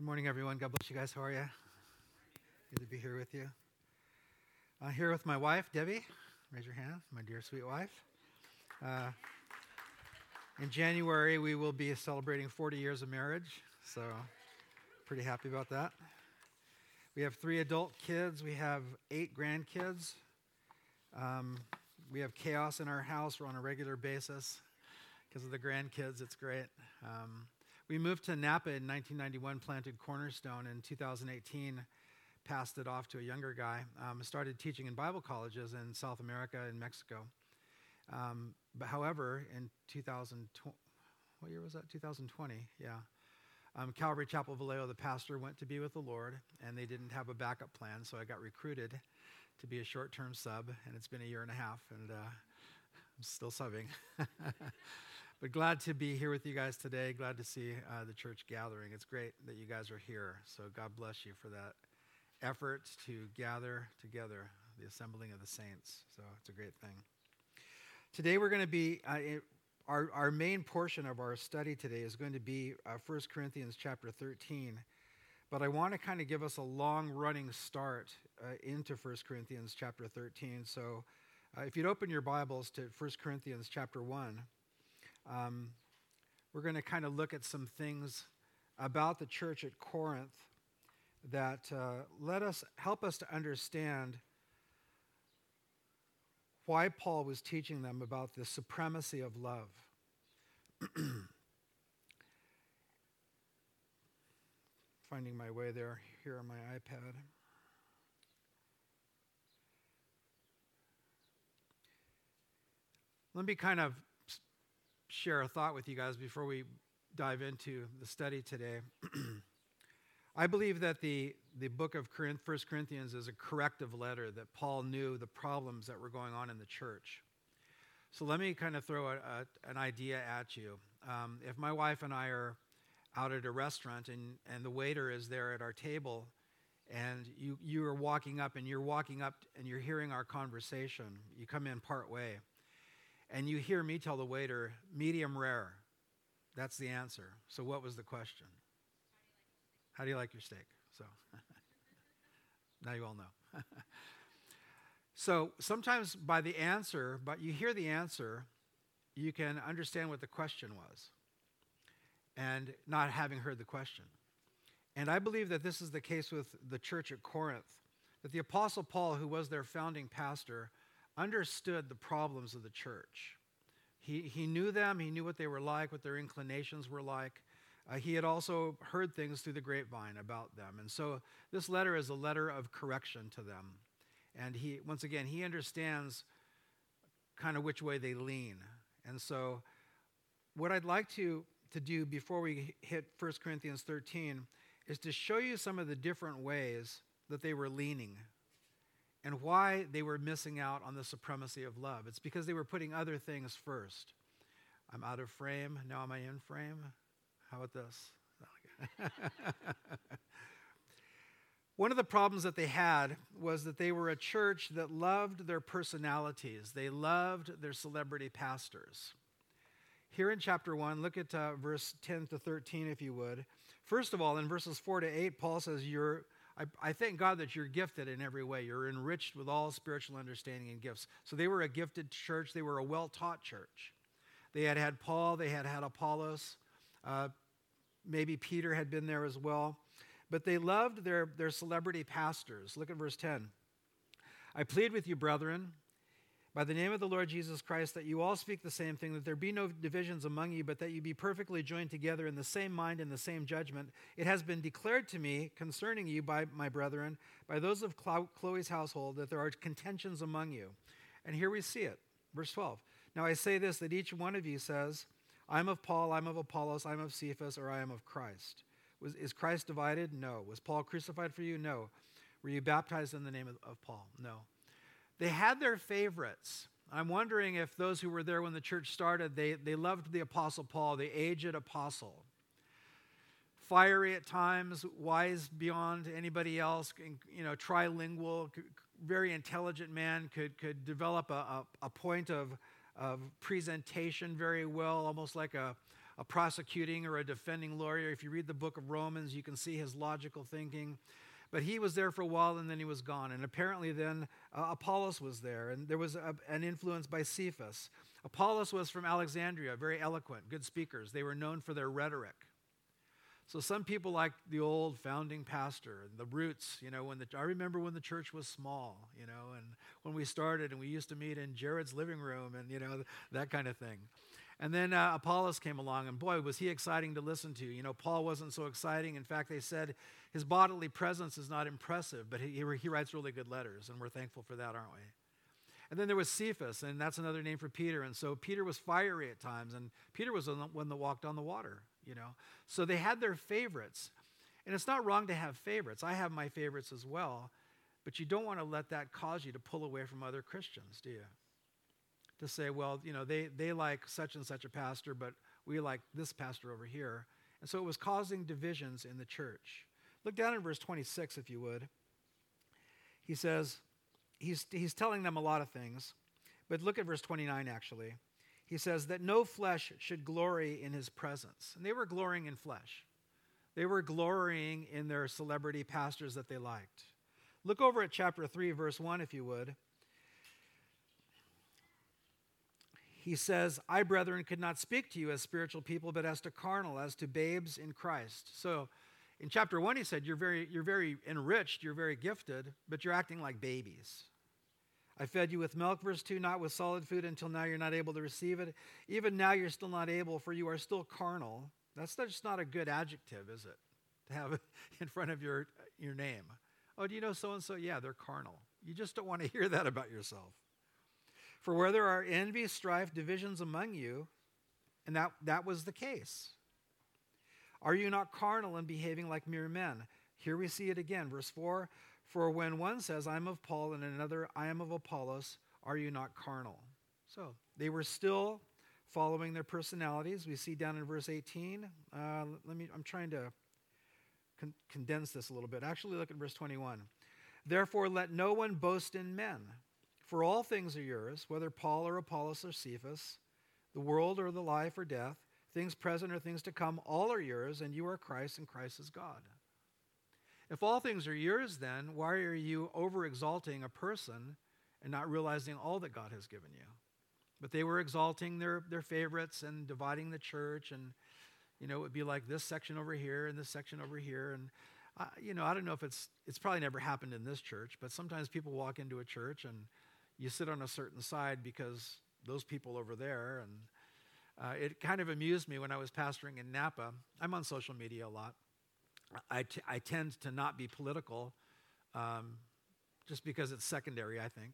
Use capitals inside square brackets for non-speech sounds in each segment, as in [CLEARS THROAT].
Good morning, everyone. God bless you guys. How are you? Good to be here with you. I'm here with my wife, Debbie. Raise your hand, my dear sweet wife. Uh, in January, we will be celebrating 40 years of marriage, so pretty happy about that. We have three adult kids, we have eight grandkids. Um, we have chaos in our house. We're on a regular basis because of the grandkids. It's great. Um, we moved to Napa in 1991, planted Cornerstone in 2018, passed it off to a younger guy. Um, started teaching in Bible colleges in South America and Mexico. Um, but however, in 2020, what year was that? 2020, yeah. Um, Calvary Chapel Vallejo, the pastor went to be with the Lord, and they didn't have a backup plan, so I got recruited to be a short term sub, and it's been a year and a half, and uh, I'm still subbing. [LAUGHS] But glad to be here with you guys today. Glad to see uh, the church gathering. It's great that you guys are here. So God bless you for that effort to gather together, the assembling of the saints. So it's a great thing. Today we're going to be, uh, our, our main portion of our study today is going to be uh, 1 Corinthians chapter 13. But I want to kind of give us a long running start uh, into 1 Corinthians chapter 13. So uh, if you'd open your Bibles to 1 Corinthians chapter 1. Um, we're going to kind of look at some things about the church at Corinth that uh, let us help us to understand why Paul was teaching them about the supremacy of love. [CLEARS THROAT] Finding my way there here on my iPad. Let me kind of share a thought with you guys before we dive into the study today. [CLEARS THROAT] I believe that the, the book of Corinth, 1 Corinthians is a corrective letter that Paul knew the problems that were going on in the church. So let me kind of throw a, a, an idea at you. Um, if my wife and I are out at a restaurant and, and the waiter is there at our table and you, you are walking up and you're walking up and you're hearing our conversation, you come in part way and you hear me tell the waiter, medium rare. That's the answer. So, what was the question? How do you like your steak? So, [LAUGHS] now you all know. [LAUGHS] so, sometimes by the answer, but you hear the answer, you can understand what the question was and not having heard the question. And I believe that this is the case with the church at Corinth, that the Apostle Paul, who was their founding pastor, understood the problems of the church. He, he knew them, he knew what they were like, what their inclinations were like. Uh, he had also heard things through the grapevine about them. And so this letter is a letter of correction to them. And he, once again, he understands kind of which way they lean. And so, what I'd like to, to do before we hit 1 Corinthians 13 is to show you some of the different ways that they were leaning and why they were missing out on the supremacy of love. It's because they were putting other things first. I'm out of frame. Now am I in frame? How about this? [LAUGHS] One of the problems that they had was that they were a church that loved their personalities, they loved their celebrity pastors. Here in chapter 1, look at uh, verse 10 to 13, if you would. First of all, in verses 4 to 8, Paul says, You're I, I thank God that you're gifted in every way. You're enriched with all spiritual understanding and gifts. So they were a gifted church, they were a well taught church. They had had Paul, they had had Apollos, uh, maybe Peter had been there as well. But they loved their, their celebrity pastors. Look at verse 10. I plead with you, brethren, by the name of the Lord Jesus Christ, that you all speak the same thing, that there be no divisions among you, but that you be perfectly joined together in the same mind and the same judgment. It has been declared to me concerning you by my brethren, by those of Chloe's household, that there are contentions among you. And here we see it. Verse 12. Now I say this, that each one of you says, I'm of Paul, I'm of Apollos, I'm of Cephas, or I am of Christ. Was, is Christ divided? No. Was Paul crucified for you? No. Were you baptized in the name of, of Paul? No. They had their favorites. I'm wondering if those who were there when the church started, they, they loved the Apostle Paul, the aged apostle. Fiery at times, wise beyond anybody else, you know, trilingual, very intelligent man, could, could develop a, a, a point of, of presentation very well, almost like a, a prosecuting or a defending lawyer. If you read the book of Romans, you can see his logical thinking. But he was there for a while and then he was gone. And apparently, then uh, Apollos was there, and there was a, an influence by Cephas. Apollos was from Alexandria, very eloquent, good speakers. They were known for their rhetoric. So some people like the old founding pastor and the roots, you know, when the I remember when the church was small, you know, and when we started and we used to meet in Jared's living room and you know that kind of thing. And then uh, Apollos came along, and boy, was he exciting to listen to. You know, Paul wasn't so exciting. In fact, they said his bodily presence is not impressive, but he, he writes really good letters, and we're thankful for that, aren't we? And then there was Cephas, and that's another name for Peter. And so Peter was fiery at times, and Peter was the one that walked on the water, you know. So they had their favorites. And it's not wrong to have favorites. I have my favorites as well, but you don't want to let that cause you to pull away from other Christians, do you? To say, well, you know, they, they like such and such a pastor, but we like this pastor over here. And so it was causing divisions in the church. Look down in verse 26, if you would. He says, he's, he's telling them a lot of things, but look at verse 29 actually. He says that no flesh should glory in his presence. And they were glorying in flesh, they were glorying in their celebrity pastors that they liked. Look over at chapter 3, verse 1, if you would. He says, I, brethren, could not speak to you as spiritual people, but as to carnal, as to babes in Christ. So in chapter one, he said, You're very, you're very enriched, you're very gifted, but you're acting like babies. I fed you with milk, verse 2, not with solid food until now you're not able to receive it. Even now you're still not able, for you are still carnal. That's just not a good adjective, is it? To have [LAUGHS] in front of your, your name. Oh, do you know so and so? Yeah, they're carnal. You just don't want to [LAUGHS] hear that about yourself. For where there are envy, strife, divisions among you, and that, that was the case. Are you not carnal and behaving like mere men? Here we see it again, verse 4 For when one says, I am of Paul, and another, I am of Apollos, are you not carnal? So they were still following their personalities. We see down in verse 18. Uh, let me, I'm trying to con- condense this a little bit. Actually, look at verse 21. Therefore, let no one boast in men for all things are yours, whether Paul or Apollos or Cephas, the world or the life or death, things present or things to come, all are yours, and you are Christ, and Christ is God. If all things are yours, then why are you over exalting a person and not realizing all that God has given you? But they were exalting their, their favorites and dividing the church, and you know, it would be like this section over here and this section over here. And uh, you know, I don't know if it's it's probably never happened in this church, but sometimes people walk into a church and you sit on a certain side because those people over there. And uh, it kind of amused me when I was pastoring in Napa. I'm on social media a lot. I, t- I tend to not be political um, just because it's secondary, I think.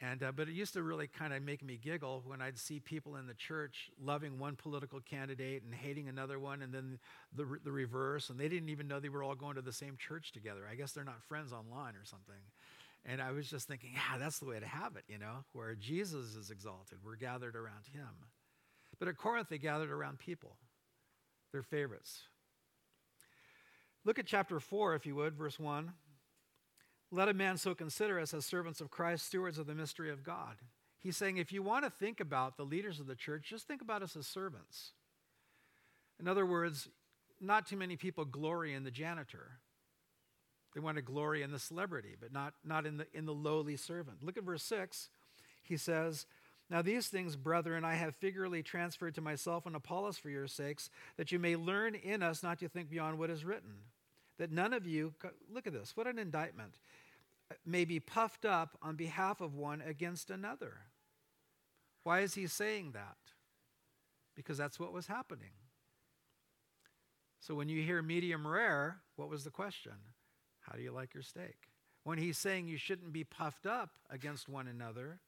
And, uh, but it used to really kind of make me giggle when I'd see people in the church loving one political candidate and hating another one, and then the, re- the reverse. And they didn't even know they were all going to the same church together. I guess they're not friends online or something. And I was just thinking, yeah, that's the way to have it, you know, where Jesus is exalted. We're gathered around him. But at Corinth, they gathered around people, their favorites. Look at chapter 4, if you would, verse 1. Let a man so consider us as servants of Christ, stewards of the mystery of God. He's saying, if you want to think about the leaders of the church, just think about us as servants. In other words, not too many people glory in the janitor. They want to glory in the celebrity, but not, not in, the, in the lowly servant. Look at verse 6. He says, Now these things, brethren, I have figuratively transferred to myself and Apollos for your sakes, that you may learn in us not to think beyond what is written. That none of you, look at this, what an indictment, may be puffed up on behalf of one against another. Why is he saying that? Because that's what was happening. So when you hear medium rare, what was the question? How do you like your steak? When he's saying you shouldn't be puffed up against one another,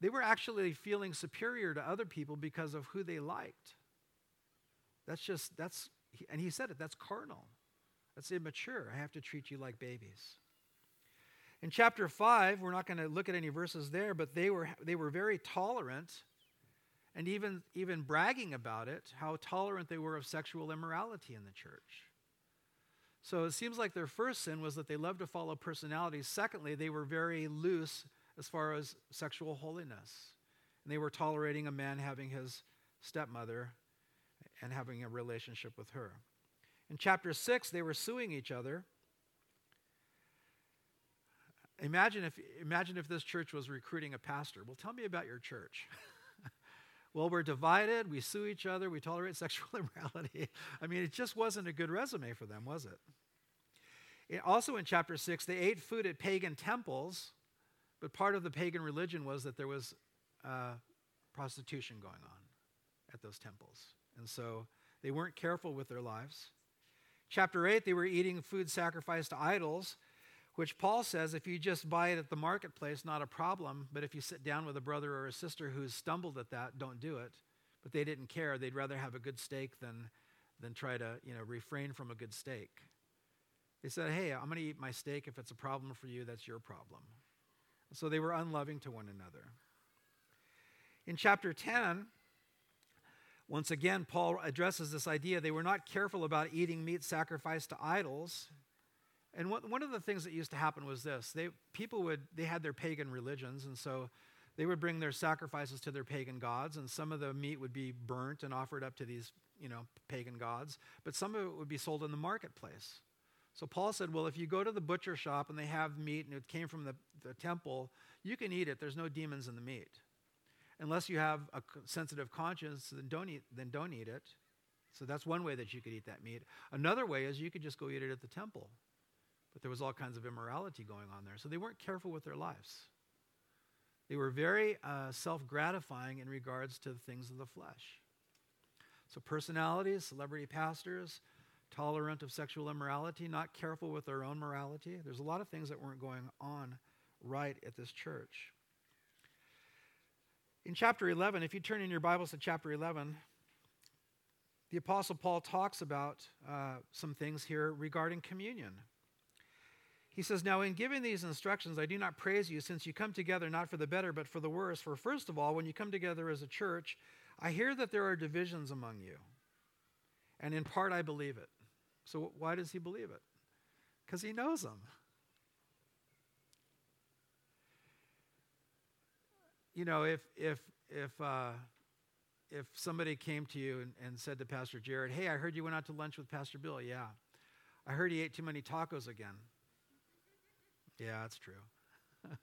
they were actually feeling superior to other people because of who they liked. That's just, that's, and he said it, that's carnal. That's immature. I have to treat you like babies. In chapter 5, we're not going to look at any verses there, but they were, they were very tolerant and even, even bragging about it, how tolerant they were of sexual immorality in the church. So it seems like their first sin was that they loved to follow personalities. Secondly, they were very loose as far as sexual holiness. And they were tolerating a man having his stepmother and having a relationship with her. In chapter 6, they were suing each other. Imagine if, imagine if this church was recruiting a pastor. Well, tell me about your church. [LAUGHS] well, we're divided, we sue each other, we tolerate [LAUGHS] sexual immorality. I mean, it just wasn't a good resume for them, was it? it? Also in chapter 6, they ate food at pagan temples, but part of the pagan religion was that there was uh, prostitution going on at those temples. And so they weren't careful with their lives. Chapter 8, they were eating food sacrificed to idols, which Paul says if you just buy it at the marketplace, not a problem. But if you sit down with a brother or a sister who's stumbled at that, don't do it. But they didn't care. They'd rather have a good steak than, than try to you know, refrain from a good steak. They said, hey, I'm going to eat my steak. If it's a problem for you, that's your problem. So they were unloving to one another. In chapter 10, once again, Paul addresses this idea. They were not careful about eating meat sacrificed to idols. And what, one of the things that used to happen was this they, people would, they had their pagan religions, and so they would bring their sacrifices to their pagan gods, and some of the meat would be burnt and offered up to these you know, pagan gods, but some of it would be sold in the marketplace. So Paul said, Well, if you go to the butcher shop and they have meat and it came from the, the temple, you can eat it. There's no demons in the meat unless you have a sensitive conscience, then don't eat, then don't eat it. So that's one way that you could eat that meat. Another way is you could just go eat it at the temple. But there was all kinds of immorality going on there. So they weren't careful with their lives. They were very uh, self gratifying in regards to the things of the flesh. So, personalities, celebrity pastors, tolerant of sexual immorality, not careful with their own morality. There's a lot of things that weren't going on right at this church. In chapter 11, if you turn in your Bibles to chapter 11, the Apostle Paul talks about uh, some things here regarding communion. He says, Now, in giving these instructions, I do not praise you, since you come together not for the better, but for the worse. For first of all, when you come together as a church, I hear that there are divisions among you. And in part, I believe it. So, why does he believe it? Because he knows them. you know, if if if uh, if somebody came to you and, and said to Pastor Jared, "Hey, I heard you went out to lunch with Pastor Bill." Yeah, I heard he ate too many tacos again. Yeah, that's true. [LAUGHS]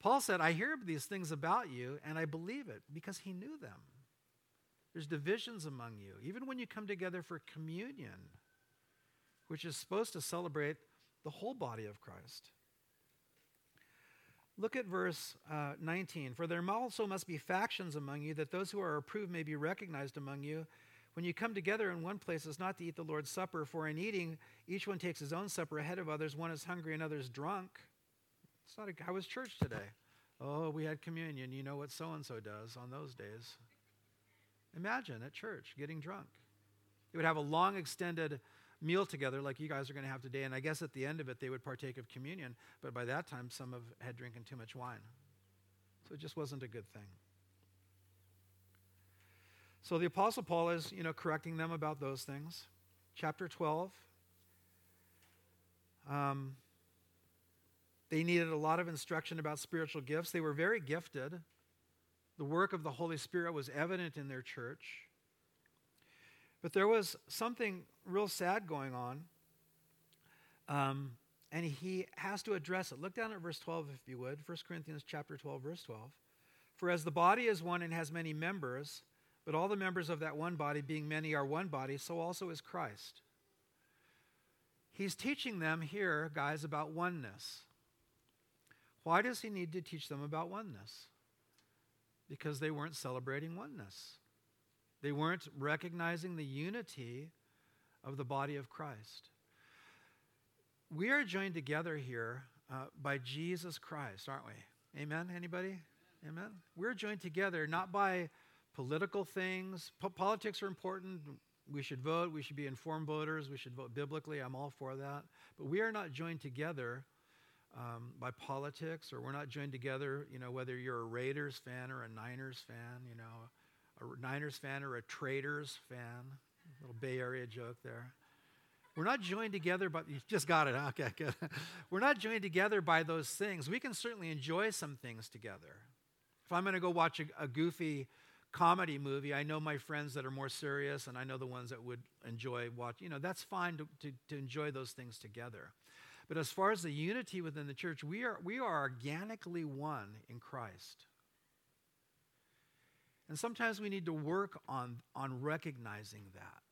Paul said, I hear these things about you, and I believe it because he knew them. There's divisions among you, even when you come together for communion, which is supposed to celebrate the whole body of Christ. Look at verse uh, 19. For there also must be factions among you, that those who are approved may be recognized among you. When you come together in one place, it's not to eat the Lord's Supper, for in eating, each one takes his own supper ahead of others. One is hungry and others drunk. It's not a, how was church today? Oh, we had communion. You know what so and so does on those days. Imagine at church getting drunk. It would have a long, extended meal together like you guys are going to have today. And I guess at the end of it, they would partake of communion. But by that time, some have had drinking too much wine. So it just wasn't a good thing. So the Apostle Paul is, you know, correcting them about those things. Chapter 12. Um, they needed a lot of instruction about spiritual gifts. They were very gifted. The work of the Holy Spirit was evident in their church. But there was something real sad going on. Um, and he has to address it. Look down at verse 12, if you would. 1 Corinthians chapter 12, verse 12. For as the body is one and has many members, but all the members of that one body, being many, are one body, so also is Christ. He's teaching them here, guys, about oneness. Why does he need to teach them about oneness? Because they weren't celebrating oneness. They weren't recognizing the unity of the body of Christ. We are joined together here uh, by Jesus Christ, aren't we? Amen? Anybody? Amen? We're joined together not by political things. Po- politics are important. We should vote. We should be informed voters. We should vote biblically. I'm all for that. But we are not joined together um, by politics, or we're not joined together, you know, whether you're a Raiders fan or a Niners fan, you know, a Niners fan or a Traders fan. A little Bay Area joke there. We're not joined together, but you just got it. Okay, good. [LAUGHS] We're not joined together by those things. We can certainly enjoy some things together. If I'm going to go watch a, a goofy comedy movie, I know my friends that are more serious, and I know the ones that would enjoy watch. You know, that's fine to, to, to enjoy those things together. But as far as the unity within the church, we are, we are organically one in Christ. And sometimes we need to work on, on recognizing that.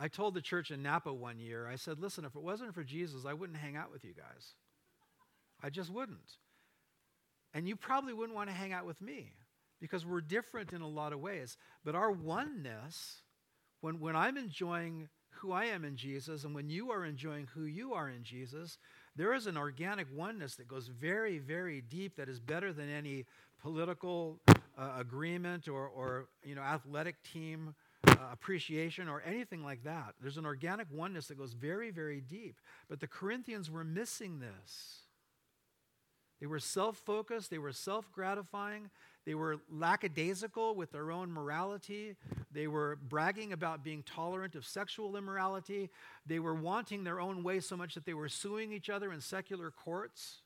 I told the church in Napa one year, I said, listen, if it wasn't for Jesus, I wouldn't hang out with you guys. I just wouldn't. And you probably wouldn't want to hang out with me because we're different in a lot of ways. But our oneness, when, when I'm enjoying who I am in Jesus and when you are enjoying who you are in Jesus, there is an organic oneness that goes very, very deep that is better than any political uh, agreement or, or you know, athletic team uh, appreciation or anything like that. There's an organic oneness that goes very, very deep. But the Corinthians were missing this. They were self focused, they were self gratifying, they were lackadaisical with their own morality. They were bragging about being tolerant of sexual immorality. They were wanting their own way so much that they were suing each other in secular courts.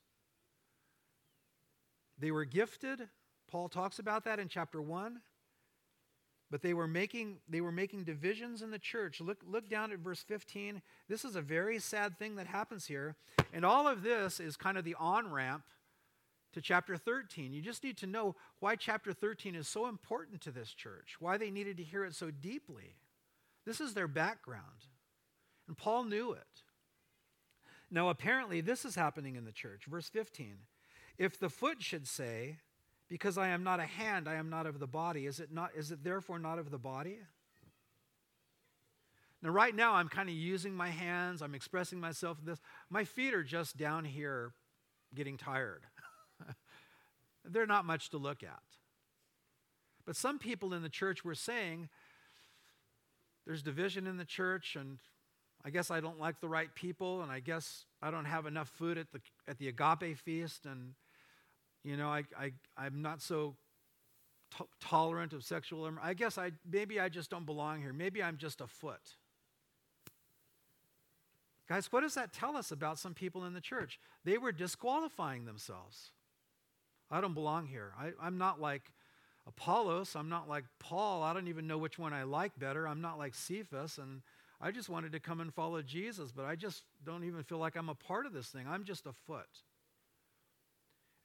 They were gifted. Paul talks about that in chapter 1. But they were making, they were making divisions in the church. Look, look down at verse 15. This is a very sad thing that happens here. And all of this is kind of the on ramp to chapter 13. You just need to know why chapter 13 is so important to this church, why they needed to hear it so deeply. This is their background. And Paul knew it. Now, apparently, this is happening in the church. Verse 15. If the foot should say, Because I am not a hand, I am not of the body, is it, not, is it therefore not of the body? Now, right now, I'm kind of using my hands, I'm expressing myself in this. My feet are just down here getting tired. They're not much to look at. But some people in the church were saying there's division in the church, and I guess I don't like the right people, and I guess I don't have enough food at the, at the agape feast, and, you know, I, I, I'm not so tolerant of sexual. I guess I, maybe I just don't belong here. Maybe I'm just a foot. Guys, what does that tell us about some people in the church? They were disqualifying themselves. I don't belong here. I, I'm not like Apollos. I'm not like Paul. I don't even know which one I like better. I'm not like Cephas. And I just wanted to come and follow Jesus, but I just don't even feel like I'm a part of this thing. I'm just a foot.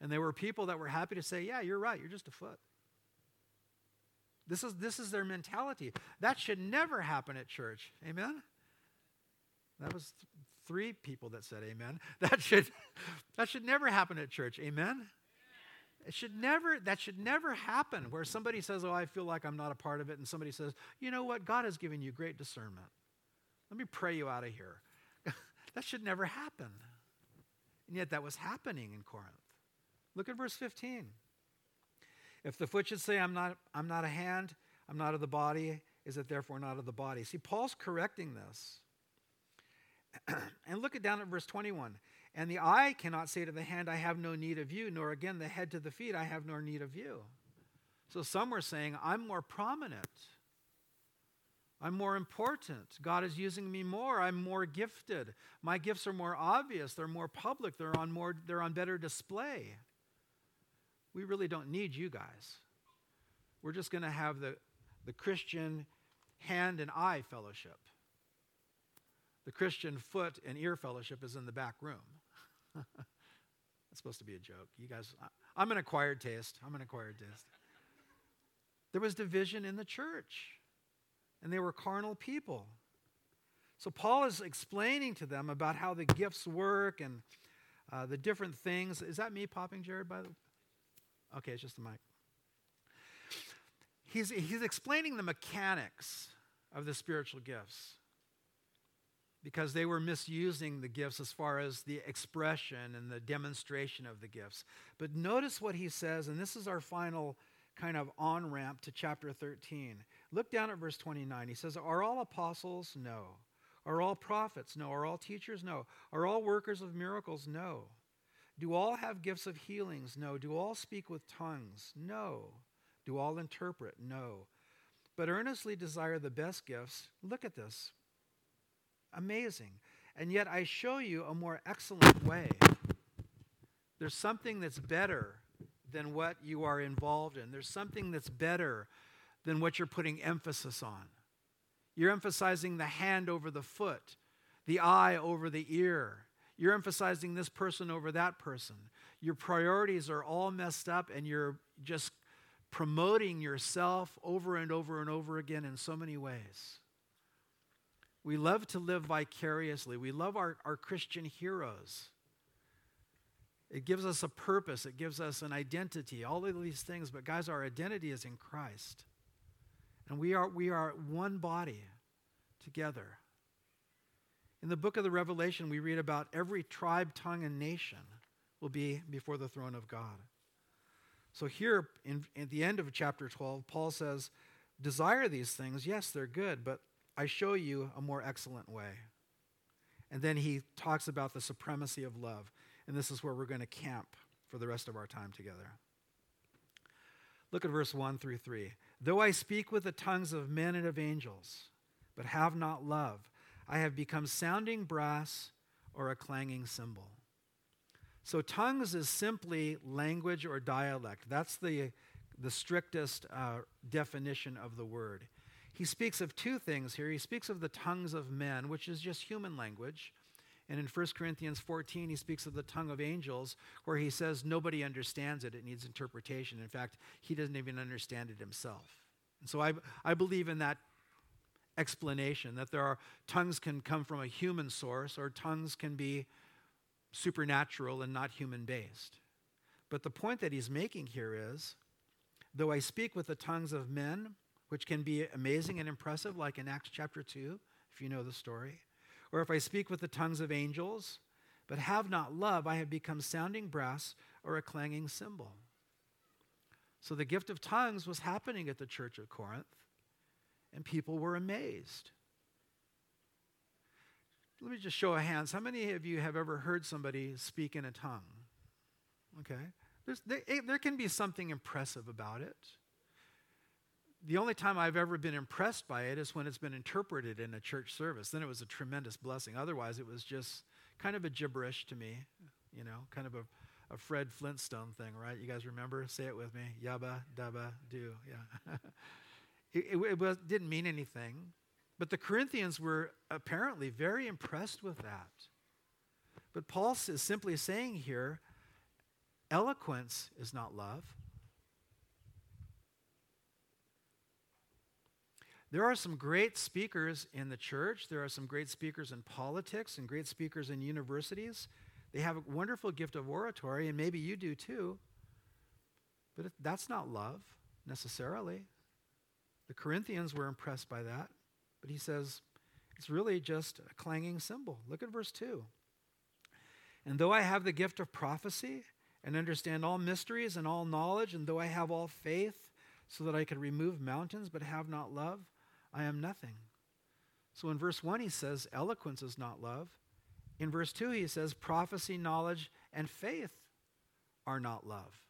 And there were people that were happy to say, Yeah, you're right. You're just a foot. This is, this is their mentality. That should never happen at church. Amen? That was th- three people that said amen. [LAUGHS] That should, that should never happen at church. Amen? It should never, that should never happen where somebody says, Oh, I feel like I'm not a part of it, and somebody says, You know what? God has given you great discernment. Let me pray you out of here. [LAUGHS] that should never happen. And yet that was happening in Corinth. Look at verse 15. If the foot should say, I'm not, I'm not a hand, I'm not of the body, is it therefore not of the body? See, Paul's correcting this. [CLEARS THROAT] and look at down at verse 21. And the eye cannot say to the hand, I have no need of you, nor again the head to the feet, I have no need of you. So some were saying, I'm more prominent. I'm more important. God is using me more. I'm more gifted. My gifts are more obvious. They're more public. They're on more they're on better display. We really don't need you guys. We're just going to have the, the Christian hand and eye fellowship. The Christian foot and ear fellowship is in the back room. That's supposed to be a joke. You guys, I'm an acquired taste. I'm an acquired taste. There was division in the church, and they were carnal people. So Paul is explaining to them about how the gifts work and uh, the different things. Is that me popping, Jared? By the way, okay, it's just the mic. He's, he's explaining the mechanics of the spiritual gifts because they were misusing the gifts as far as the expression and the demonstration of the gifts. But notice what he says, and this is our final kind of on ramp to chapter 13. Look down at verse 29. He says, Are all apostles? No. Are all prophets? No. Are all teachers? No. Are all workers of miracles? No. Do all have gifts of healings? No. Do all speak with tongues? No. Do all interpret? No. But earnestly desire the best gifts. Look at this. Amazing. And yet I show you a more excellent way. There's something that's better than what you are involved in. There's something that's better than what you're putting emphasis on. You're emphasizing the hand over the foot, the eye over the ear. You're emphasizing this person over that person. Your priorities are all messed up, and you're just promoting yourself over and over and over again in so many ways. We love to live vicariously. We love our, our Christian heroes. It gives us a purpose, it gives us an identity, all of these things. But, guys, our identity is in Christ. And we are, we are one body together. In the book of the Revelation, we read about every tribe, tongue, and nation will be before the throne of God. So, here in, at the end of chapter 12, Paul says, Desire these things. Yes, they're good, but I show you a more excellent way. And then he talks about the supremacy of love. And this is where we're going to camp for the rest of our time together. Look at verse 1 through 3. Though I speak with the tongues of men and of angels, but have not love, I have become sounding brass or a clanging cymbal. So, tongues is simply language or dialect. That's the, the strictest uh, definition of the word. He speaks of two things here. He speaks of the tongues of men, which is just human language. And in 1 Corinthians 14, he speaks of the tongue of angels, where he says nobody understands it. It needs interpretation. In fact, he doesn't even understand it himself. And so I, I believe in that explanation that there are tongues can come from a human source, or tongues can be supernatural and not human based. But the point that he's making here is though I speak with the tongues of men, which can be amazing and impressive, like in Acts chapter 2, if you know the story, or if I speak with the tongues of angels, but have not love, I have become sounding brass or a clanging cymbal. So the gift of tongues was happening at the church of Corinth, and people were amazed. Let me just show of hands. How many of you have ever heard somebody speak in a tongue? Okay. There, eh, there can be something impressive about it. The only time I've ever been impressed by it is when it's been interpreted in a church service. Then it was a tremendous blessing. Otherwise, it was just kind of a gibberish to me, you know, kind of a, a Fred Flintstone thing, right? You guys remember? Say it with me. Yabba, dabba, do. Yeah. [LAUGHS] it, it, it was, didn't mean anything. But the Corinthians were apparently very impressed with that. But Paul is simply saying here eloquence is not love. There are some great speakers in the church. There are some great speakers in politics and great speakers in universities. They have a wonderful gift of oratory, and maybe you do too. But that's not love necessarily. The Corinthians were impressed by that. But he says it's really just a clanging cymbal. Look at verse 2. And though I have the gift of prophecy and understand all mysteries and all knowledge, and though I have all faith so that I could remove mountains but have not love, I am nothing. So in verse 1, he says, eloquence is not love. In verse 2, he says, prophecy, knowledge, and faith are not love.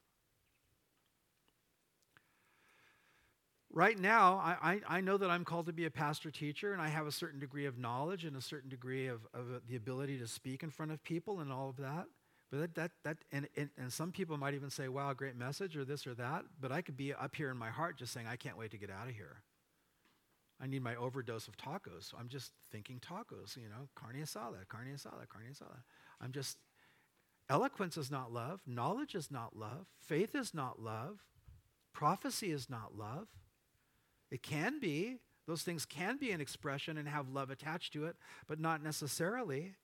Right now, I, I, I, know that I'm called to be a pastor teacher, and I have a certain degree of knowledge and a certain degree of, of uh, the ability to speak in front of people and all of that. But that, that, that and, and, and some people might even say, wow, great message, or this or that. But I could be up here in my heart just saying, I can't wait to get out of here. I need my overdose of tacos. So I'm just thinking tacos, you know, carne asada, carne asada, carne asada. I'm just, eloquence is not love. Knowledge is not love. Faith is not love. Prophecy is not love. It can be. Those things can be an expression and have love attached to it, but not necessarily.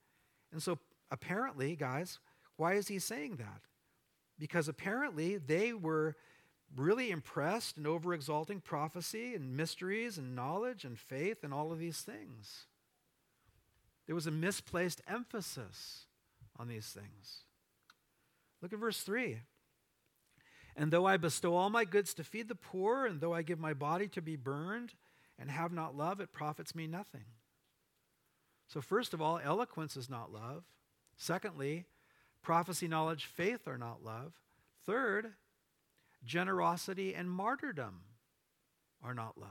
And so, apparently, guys, why is he saying that? Because apparently they were really impressed and over exalting prophecy and mysteries and knowledge and faith and all of these things. There was a misplaced emphasis on these things. Look at verse 3. And though I bestow all my goods to feed the poor, and though I give my body to be burned and have not love, it profits me nothing. So, first of all, eloquence is not love. Secondly, prophecy, knowledge, faith are not love. Third, generosity, and martyrdom are not love.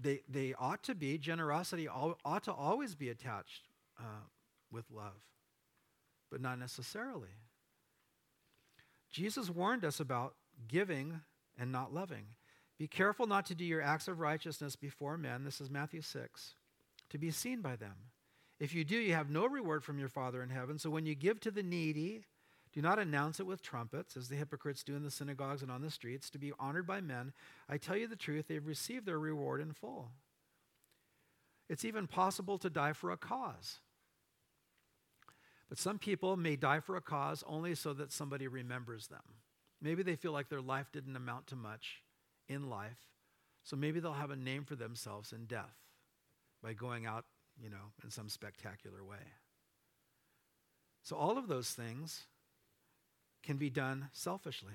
They, they ought to be, generosity ought to always be attached uh, with love. but not necessarily. Jesus warned us about giving and not loving. Be careful not to do your acts of righteousness before men. This is Matthew 6. To be seen by them. If you do, you have no reward from your Father in heaven. So when you give to the needy, do not announce it with trumpets, as the hypocrites do in the synagogues and on the streets, to be honored by men. I tell you the truth, they've received their reward in full. It's even possible to die for a cause. But some people may die for a cause only so that somebody remembers them. Maybe they feel like their life didn't amount to much in life, so maybe they'll have a name for themselves in death by going out, you know, in some spectacular way. So all of those things can be done selfishly.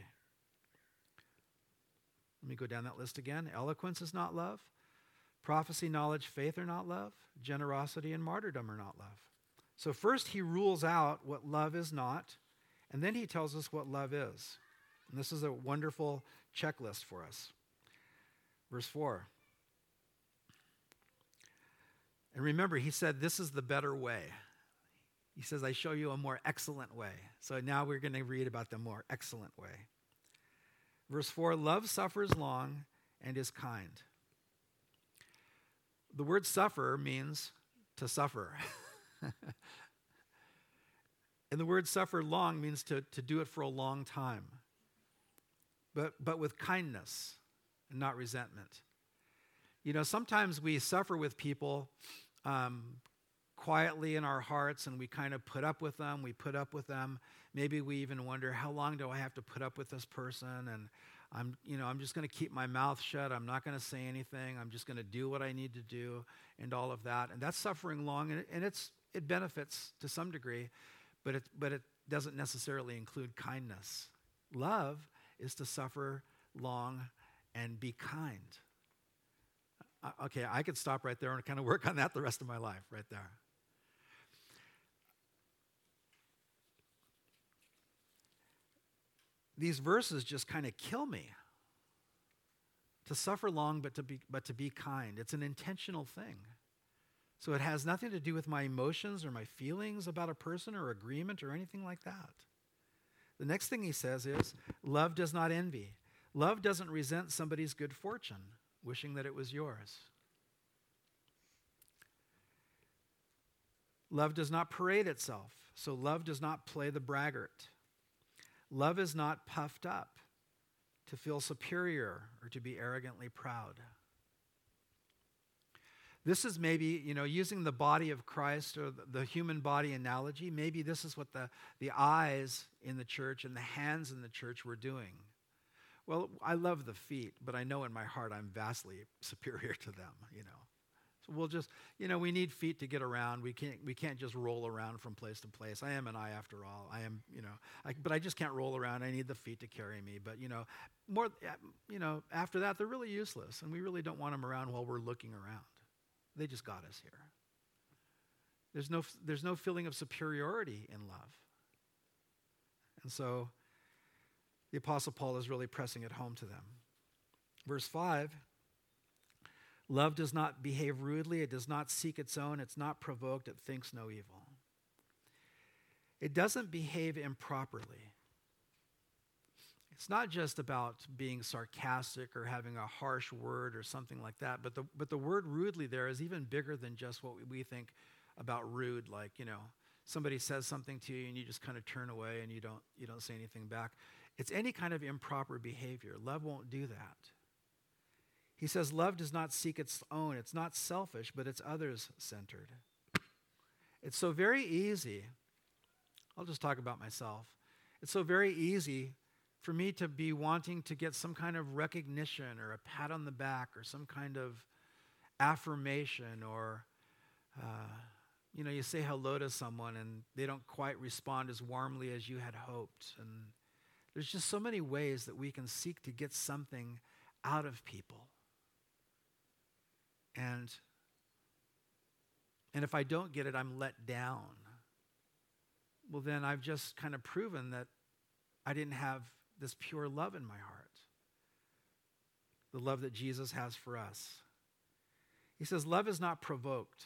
Let me go down that list again. Eloquence is not love. Prophecy, knowledge, faith are not love. Generosity and martyrdom are not love. So, first, he rules out what love is not, and then he tells us what love is. And this is a wonderful checklist for us. Verse 4. And remember, he said, This is the better way. He says, I show you a more excellent way. So now we're going to read about the more excellent way. Verse 4 Love suffers long and is kind. The word suffer means to suffer. [LAUGHS] and the word suffer long means to, to do it for a long time, but, but with kindness and not resentment. You know, sometimes we suffer with people um, quietly in our hearts and we kind of put up with them. We put up with them. Maybe we even wonder, how long do I have to put up with this person? And I'm, you know, I'm just going to keep my mouth shut. I'm not going to say anything. I'm just going to do what I need to do and all of that. And that's suffering long, and, it, and it's, it benefits to some degree, but it, but it doesn't necessarily include kindness. Love is to suffer long and be kind. Uh, okay, I could stop right there and kind of work on that the rest of my life, right there. These verses just kind of kill me. To suffer long, but to, be, but to be kind. It's an intentional thing. So it has nothing to do with my emotions or my feelings about a person or agreement or anything like that. The next thing he says is love does not envy. Love doesn't resent somebody's good fortune, wishing that it was yours. Love does not parade itself, so love does not play the braggart. Love is not puffed up to feel superior or to be arrogantly proud. This is maybe, you know, using the body of Christ or the human body analogy, maybe this is what the, the eyes in the church and the hands in the church were doing. Well, I love the feet, but I know in my heart I'm vastly [LAUGHS] superior to them, you know. So we'll just, you know, we need feet to get around. We can't, we can't just roll around from place to place. I am an eye after all. I am, you know, I, but I just can't roll around. I need the feet to carry me. But, you know, more, eh, you know, after that, they're really useless. And we really don't want them around while we're looking around. They just got us here. There's no, there's no feeling of superiority in love. And so the Apostle Paul is really pressing it home to them. Verse 5 Love does not behave rudely, it does not seek its own, it's not provoked, it thinks no evil. It doesn't behave improperly. It's not just about being sarcastic or having a harsh word or something like that, but the, but the word rudely there is even bigger than just what we think about rude, like, you know, somebody says something to you and you just kind of turn away and you don't, you don't say anything back. It's any kind of improper behavior. Love won't do that. He says, Love does not seek its own. It's not selfish, but it's others centered. It's so very easy. I'll just talk about myself. It's so very easy for me to be wanting to get some kind of recognition or a pat on the back or some kind of affirmation or, uh, you know, you say hello to someone and they don't quite respond as warmly as you had hoped. And there's just so many ways that we can seek to get something out of people. And, and if I don't get it, I'm let down. Well, then I've just kind of proven that I didn't have this pure love in my heart. The love that Jesus has for us. He says, Love is not provoked.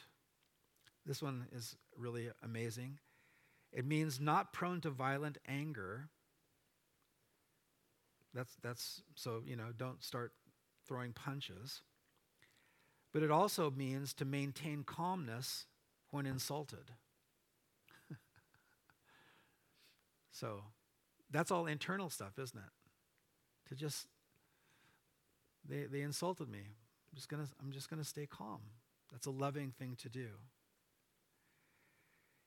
This one is really amazing. It means not prone to violent anger. That's, that's so, you know, don't start throwing punches. But it also means to maintain calmness when insulted. [LAUGHS] so that's all internal stuff, isn't it? To just, they, they insulted me. I'm just gonna, I'm just gonna stay calm. That's a loving thing to do.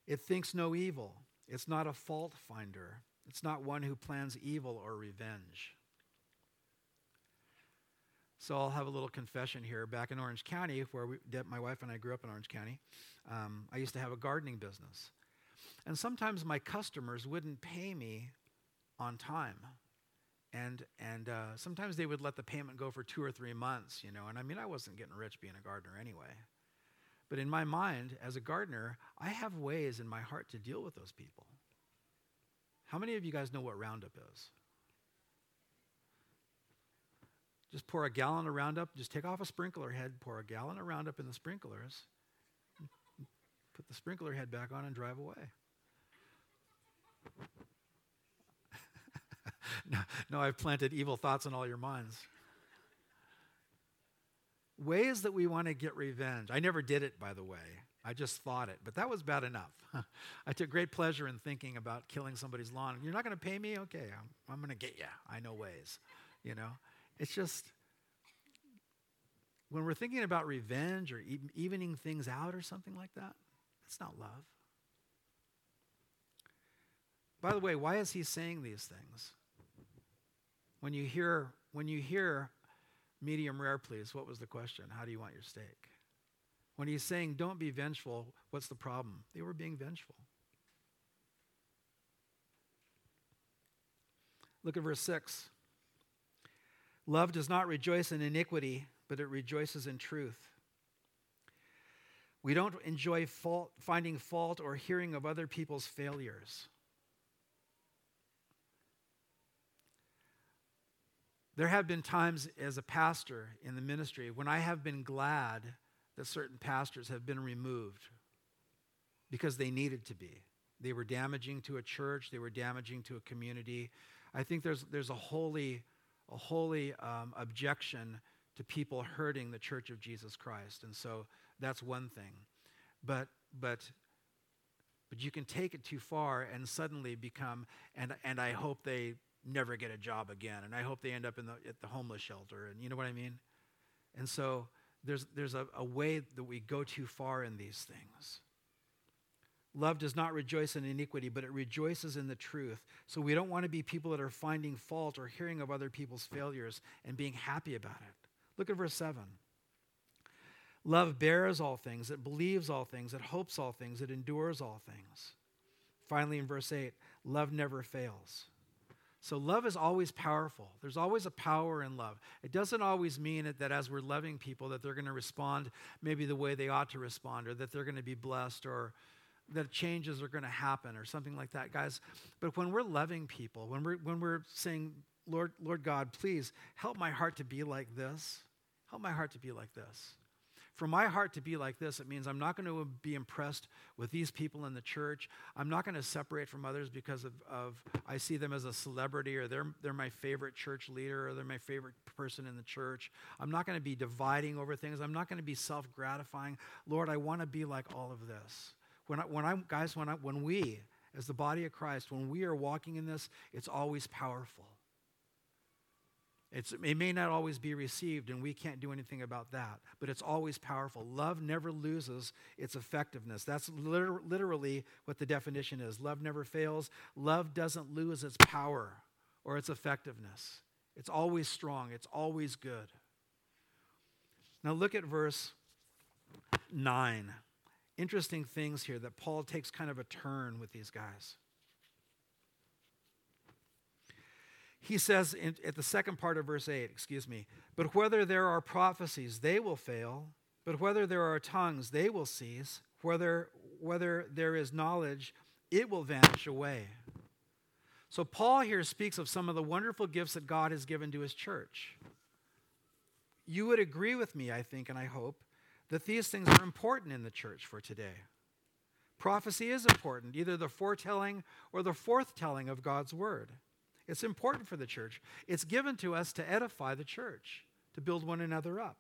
It thinks no evil. It's not a fault finder. It's not one who plans evil or revenge. So I'll have a little confession here. Back in Orange County, where we, my wife and I grew up in Orange County, um, I used to have a gardening business. And sometimes my customers wouldn't pay me on time. And, and uh, sometimes they would let the payment go for two or three months, you know. And I mean, I wasn't getting rich being a gardener anyway. But in my mind, as a gardener, I have ways in my heart to deal with those people. How many of you guys know what Roundup is? Just pour a gallon of Roundup, just take off a sprinkler head, pour a gallon of Roundup in the sprinklers, put the sprinkler head back on, and drive away. [LAUGHS] no, no, I've planted evil thoughts in all your minds. Ways that we want to get revenge. I never did it, by the way. I just thought it, but that was bad enough. [LAUGHS] I took great pleasure in thinking about killing somebody's lawn. You're not going to pay me? Okay, I'm, I'm going to get you. I know ways, you know. It's just when we're thinking about revenge or evening things out or something like that, that's not love. By the way, why is he saying these things? When you hear when you hear medium rare please, what was the question? How do you want your steak? When he's saying don't be vengeful, what's the problem? They were being vengeful. Look at verse 6. Love does not rejoice in iniquity, but it rejoices in truth. We don't enjoy fault, finding fault or hearing of other people's failures. There have been times as a pastor in the ministry when I have been glad that certain pastors have been removed because they needed to be. They were damaging to a church, they were damaging to a community. I think there's, there's a holy a holy um, objection to people hurting the church of Jesus Christ. And so that's one thing. But, but, but you can take it too far and suddenly become, and, and I hope they never get a job again, and I hope they end up in the, at the homeless shelter, and you know what I mean? And so there's, there's a, a way that we go too far in these things. Love does not rejoice in iniquity, but it rejoices in the truth. So we don't want to be people that are finding fault or hearing of other people's failures and being happy about it. Look at verse 7. Love bears all things, it believes all things, it hopes all things, it endures all things. Finally, in verse 8, love never fails. So, love is always powerful. There's always a power in love. It doesn't always mean that as we're loving people, that they're going to respond maybe the way they ought to respond, or that they're going to be blessed, or that changes are going to happen or something like that, guys. But when we're loving people, when we're, when we're saying, Lord, Lord God, please help my heart to be like this, help my heart to be like this. For my heart to be like this, it means I'm not going to be impressed with these people in the church. I'm not going to separate from others because of, of I see them as a celebrity or they're, they're my favorite church leader or they're my favorite person in the church. I'm not going to be dividing over things. I'm not going to be self gratifying. Lord, I want to be like all of this. When I, when I guys, when I, when we, as the body of Christ, when we are walking in this, it's always powerful. It's, it may not always be received, and we can't do anything about that, but it's always powerful. Love never loses its effectiveness. That's liter- literally what the definition is. Love never fails. Love doesn't lose its power or its effectiveness. It's always strong, it's always good. Now look at verse 9 interesting things here that Paul takes kind of a turn with these guys. He says in, at the second part of verse 8, excuse me, but whether there are prophecies, they will fail. But whether there are tongues, they will cease. Whether, whether there is knowledge, it will vanish away. So, Paul here speaks of some of the wonderful gifts that God has given to his church. You would agree with me, I think, and I hope, that these things are important in the church for today. Prophecy is important, either the foretelling or the forthtelling of God's word. It's important for the church. It's given to us to edify the church, to build one another up.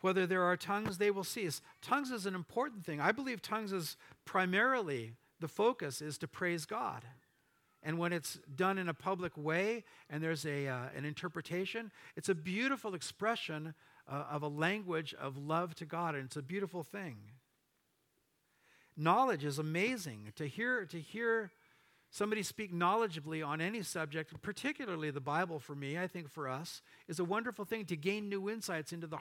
Whether there are tongues, they will cease. Tongues is an important thing. I believe tongues is primarily the focus is to praise God. And when it's done in a public way and there's a, uh, an interpretation, it's a beautiful expression uh, of a language of love to God, and it's a beautiful thing. Knowledge is amazing. To hear, to hear somebody speak knowledgeably on any subject, particularly the Bible for me, I think for us, is a wonderful thing to gain new insights into the,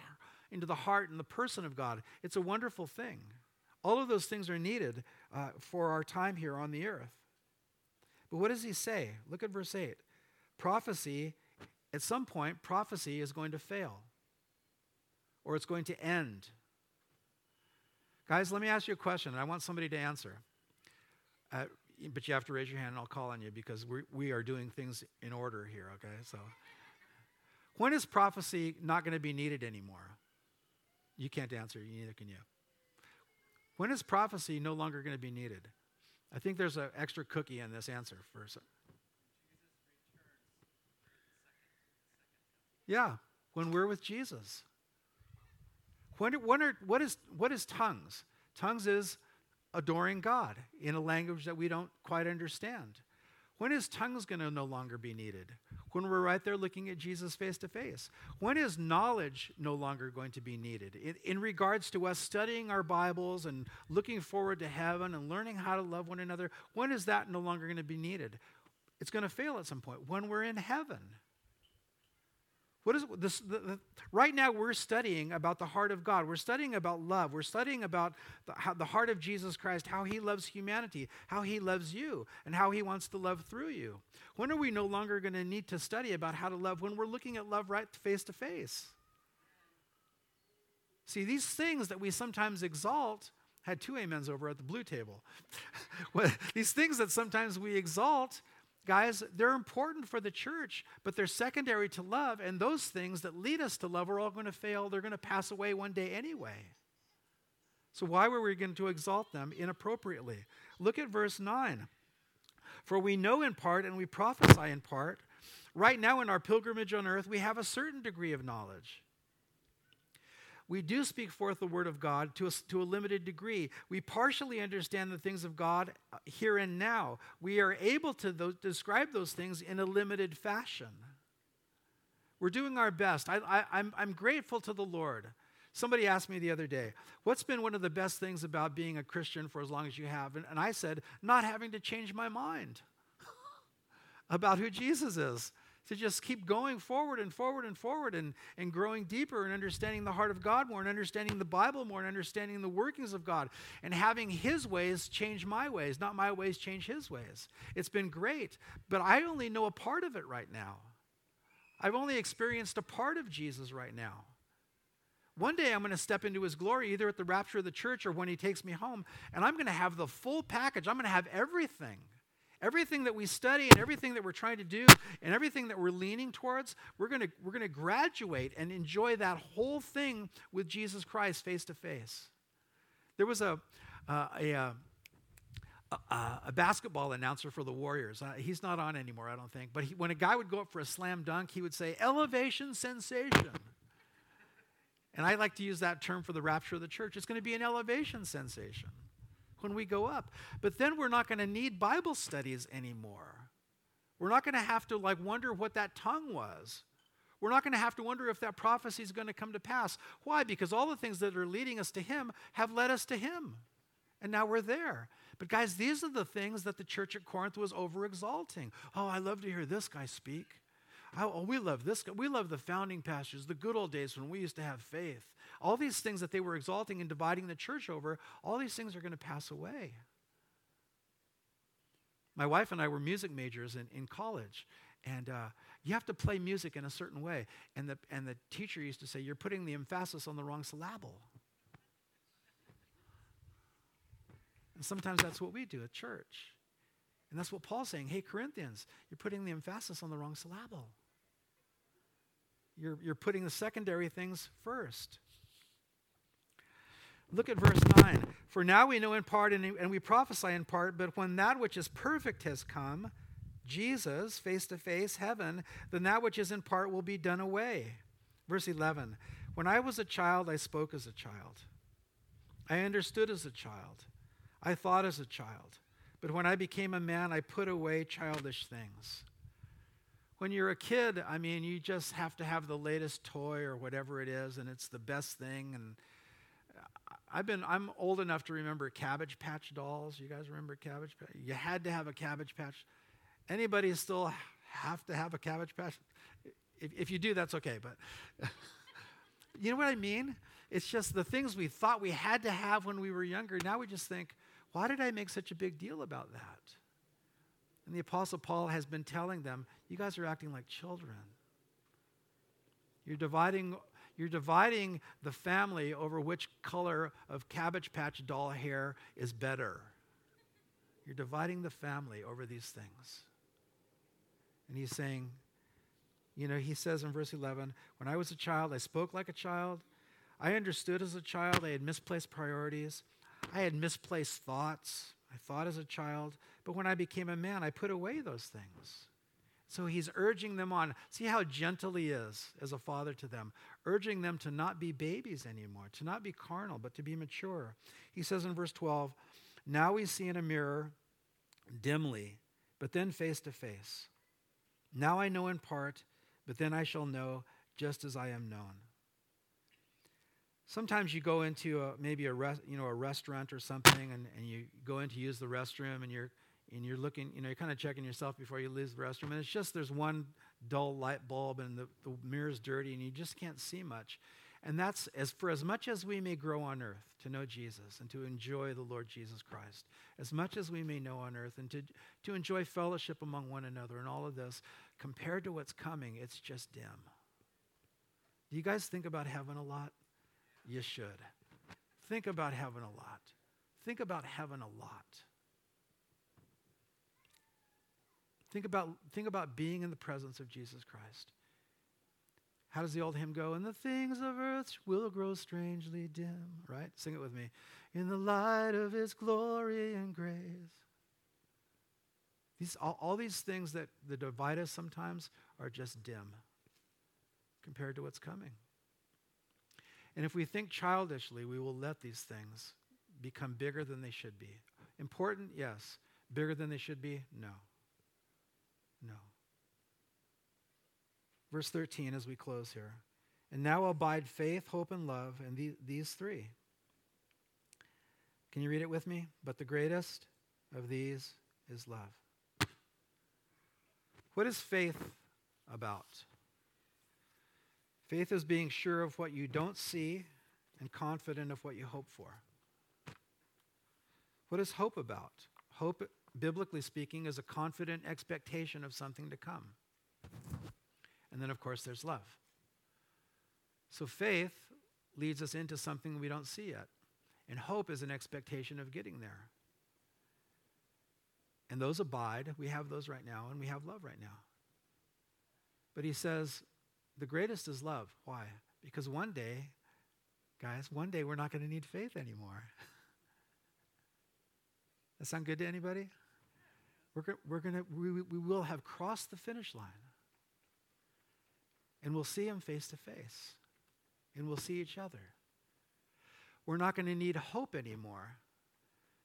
into the heart and the person of God. It's a wonderful thing. All of those things are needed uh, for our time here on the earth. But what does he say? Look at verse 8. Prophecy, at some point, prophecy is going to fail or it's going to end. Guys, let me ask you a question, and I want somebody to answer. Uh, but you have to raise your hand, and I'll call on you because we we are doing things in order here, okay? So, when is prophecy not going to be needed anymore? You can't answer, neither can you. When is prophecy no longer going to be needed? I think there's an extra cookie in this answer for a Yeah, when we're with Jesus. When, when are, what, is, what is tongues? Tongues is adoring God in a language that we don't quite understand. When is tongues going to no longer be needed? When we're right there looking at Jesus face to face. When is knowledge no longer going to be needed? In, in, regards to us studying our Bibles and looking forward to heaven and learning how to love one another, when is that no longer going to be needed? It's going to fail at some point. When we're in heaven. What is this? The, the, right now, we're studying about the heart of God. We're studying about love. We're studying about the, how, the heart of Jesus Christ, how he loves humanity, how he loves you, and how he wants to love through you. When are we no longer going to need to study about how to love when we're looking at love right face to face? See, these things that we sometimes exalt had two amens over at the blue table. [LAUGHS] these things that sometimes we exalt Guys, they're important for the church, but they're secondary to love, and those things that lead us to love are all going to fail. They're going to pass away one day anyway. So, why were we going to exalt them inappropriately? Look at verse 9. For we know in part and we prophesy in part. Right now, in our pilgrimage on earth, we have a certain degree of knowledge we do speak forth the word of God to a, to a limited degree. We partially understand the things of God uh, here and now. We are able to th- describe those things in a limited fashion. We're doing our best. I, I, I'm, I'm grateful to the Lord. Somebody asked me the other day, What's been one of the best things about being a Christian for as long as you have? And, and I said, Not having to change my mind [LAUGHS] about who Jesus is to just keep going forward and forward and forward and, and growing deeper and understanding the heart of God more and understanding the Bible more and understanding the workings of God and having His ways change my ways, not my ways change His ways. It's been great, but I only know a part of it right now. I've only experienced a part of Jesus right now. One day I'm going to step into his glory, either at the rapture of the church or when he takes me home, and I'm going to have the full package. I'm going to have everything. Everything that we study and everything that we're trying to do and everything that we're leaning towards, we're going to we're going to graduate and enjoy that whole thing with Jesus Christ face to face. There was a, uh, a, a, a, basketball announcer for the Warriors. Uh, he's not on anymore, I don't think. But he, when a guy would go up for a slam dunk, he would say, elevation sensation. And I like to use that term for the rapture of the church. It's going to be an elevation sensation when we go up. But then we're not going to need Bible studies anymore. We're not going to have to like wonder what that tongue was. We're not going to have to wonder if that prophecy is going to come to pass. Why? Because all the things that are leading us to Him have led us to Him. And now we're there. But guys, these are the things that the church at Corinth was overexalting. Oh, I love to hear this guy speak. Oh, oh we love this guy. We love the founding pastors, the good old days when we used to have faith. All these things that they were exalting and dividing the church over, all these things are going to pass away. My wife and I were music majors in, in college, and uh, you have to play music in a certain way. And the, and the teacher used to say, You're putting the emphasis on the wrong syllable. And sometimes that's what we do at church. And that's what Paul's saying. Hey, Corinthians, you're putting the emphasis on the wrong syllable. You're, you're putting the secondary things first. Look at verse 9. For now we know in part and, we prophesy in part, but when that which is perfect has come, Jesus, face to face, heaven, then that which is in part will be done away. Verse 11 When I was a child, I spoke as a child. I understood as a child. I thought as a child. But when I became a man, I put away childish things. When you're a kid, I mean, you just have to have the latest toy or whatever it is, and it's the best thing. And I've been, I'm old enough to remember Cabbage Patch dolls. You guys remember Cabbage Patch? You had to have a Cabbage Patch. Anybody still have to have a Cabbage Patch? If, if you do, that's okay. But [LAUGHS] you know what I mean? It's just the things we thought we had to have when we were younger. Now we just think, why did I make such a big deal about that? And the Apostle Paul has been telling them, you guys are acting like children. You're dividing, you're dividing the family over which color of Cabbage Patch doll hair is better. You're dividing the family over these things. And he's saying, you know, he says in verse 11, When I was a child, I spoke like a child. I understood as a child. I had misplaced priorities. I had misplaced thoughts. I thought as a child. But when I became a man, I put away those things. So he's urging them on. See how gentle he is as a father to them, urging them to not be babies anymore, to not be carnal, but to be mature. He says in verse 12, Now we see in a mirror dimly, but then face to face. Now I know in part, but then I shall know just as I am known. Sometimes you go into a, maybe a, res, you know, a restaurant or something and, and you go in to use the restroom and you're, and you're looking, you know, you're kind of checking yourself before you leave the restroom and it's just there's one dull light bulb and the, the mirror's dirty and you just can't see much. And that's as for as much as we may grow on earth to know Jesus and to enjoy the Lord Jesus Christ, as much as we may know on earth and to, to enjoy fellowship among one another and all of this, compared to what's coming, it's just dim. Do you guys think about heaven a lot? You should. Think about heaven a lot. Think about heaven a lot. Think about, think about being in the presence of Jesus Christ. How does the old hymn go? And the things of earth will grow strangely dim, right? Sing it with me. In the light of his glory and grace. These, all, all these things that, that divide us sometimes are just dim compared to what's coming. And if we think childishly, we will let these things become bigger than they should be. Important, yes. Bigger than they should be? No. No. Verse 13 as we close here. And now abide faith, hope, and love, and the, these three. Can you read it with me? But the greatest of these is love. What is faith about? Faith is being sure of what you don't see and confident of what you hope for. What is hope about? Hope, biblically speaking, is a confident expectation of something to come. And then, of course, there's love. So faith leads us into something we don't see yet. And hope is an expectation of getting there. And those abide. We have those right now, and we have love right now. But he says the greatest is love. Why? Because one day, guys, one day we're not going to need faith anymore. [LAUGHS] that sound good to anybody? We're, we're going to, we, we will have crossed the finish line and we'll see him face to face, and we'll see each other. We're not going to need hope anymore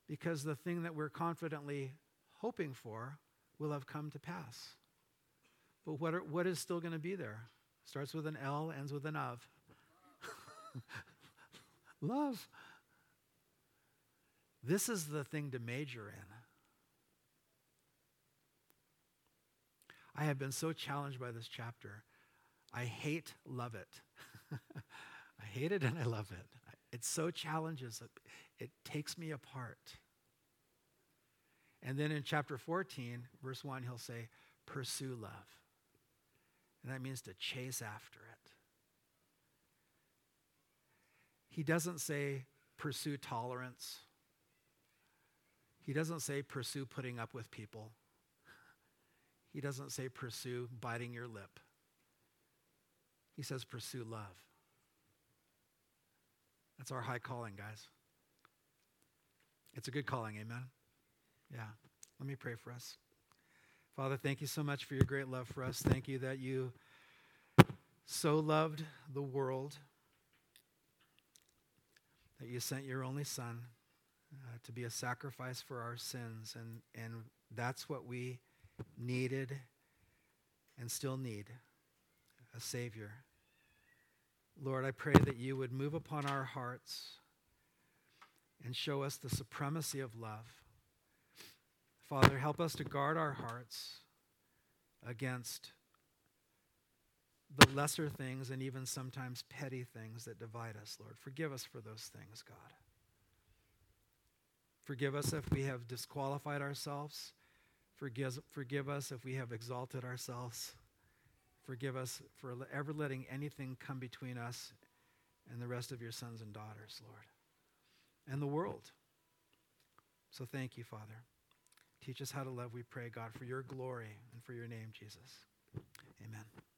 because the thing that we're confidently hoping for will have come to pass. But what, are, what is still going to be there? Starts with an L, ends with an of. [LAUGHS] Love. This is the thing to major in. I have been so challenged by this chapter I hate, love it. [LAUGHS] I hate it and I love it. It so challenges, it, it takes me apart. And then in chapter 14, verse 1, he'll say, pursue love. And that means to chase after it. He doesn't say pursue tolerance. He doesn't say pursue putting up with people. [LAUGHS] He doesn't say pursue biting your lip. He says, pursue love. That's our high calling, guys. It's a good calling, amen? Yeah. Let me pray for us. Father, thank you so much for your great love for us. Thank you that you so loved the world that you sent your only Son uh, to be a sacrifice for our sins. And, and that's what we needed and still need a Savior. Lord, I pray that you would move upon our hearts and show us the supremacy of love. Father, help us to guard our hearts against the lesser things and even sometimes petty things that divide us, Lord. Forgive us for those things, God. Forgive us if we have disqualified ourselves. Forgive, forgive us if we have exalted ourselves. Forgive us for ever letting anything come between us and the rest of your sons and daughters, Lord, and the world. So thank you, Father. Teach us how to love, we pray, God, for your glory and for your name, Jesus. Amen.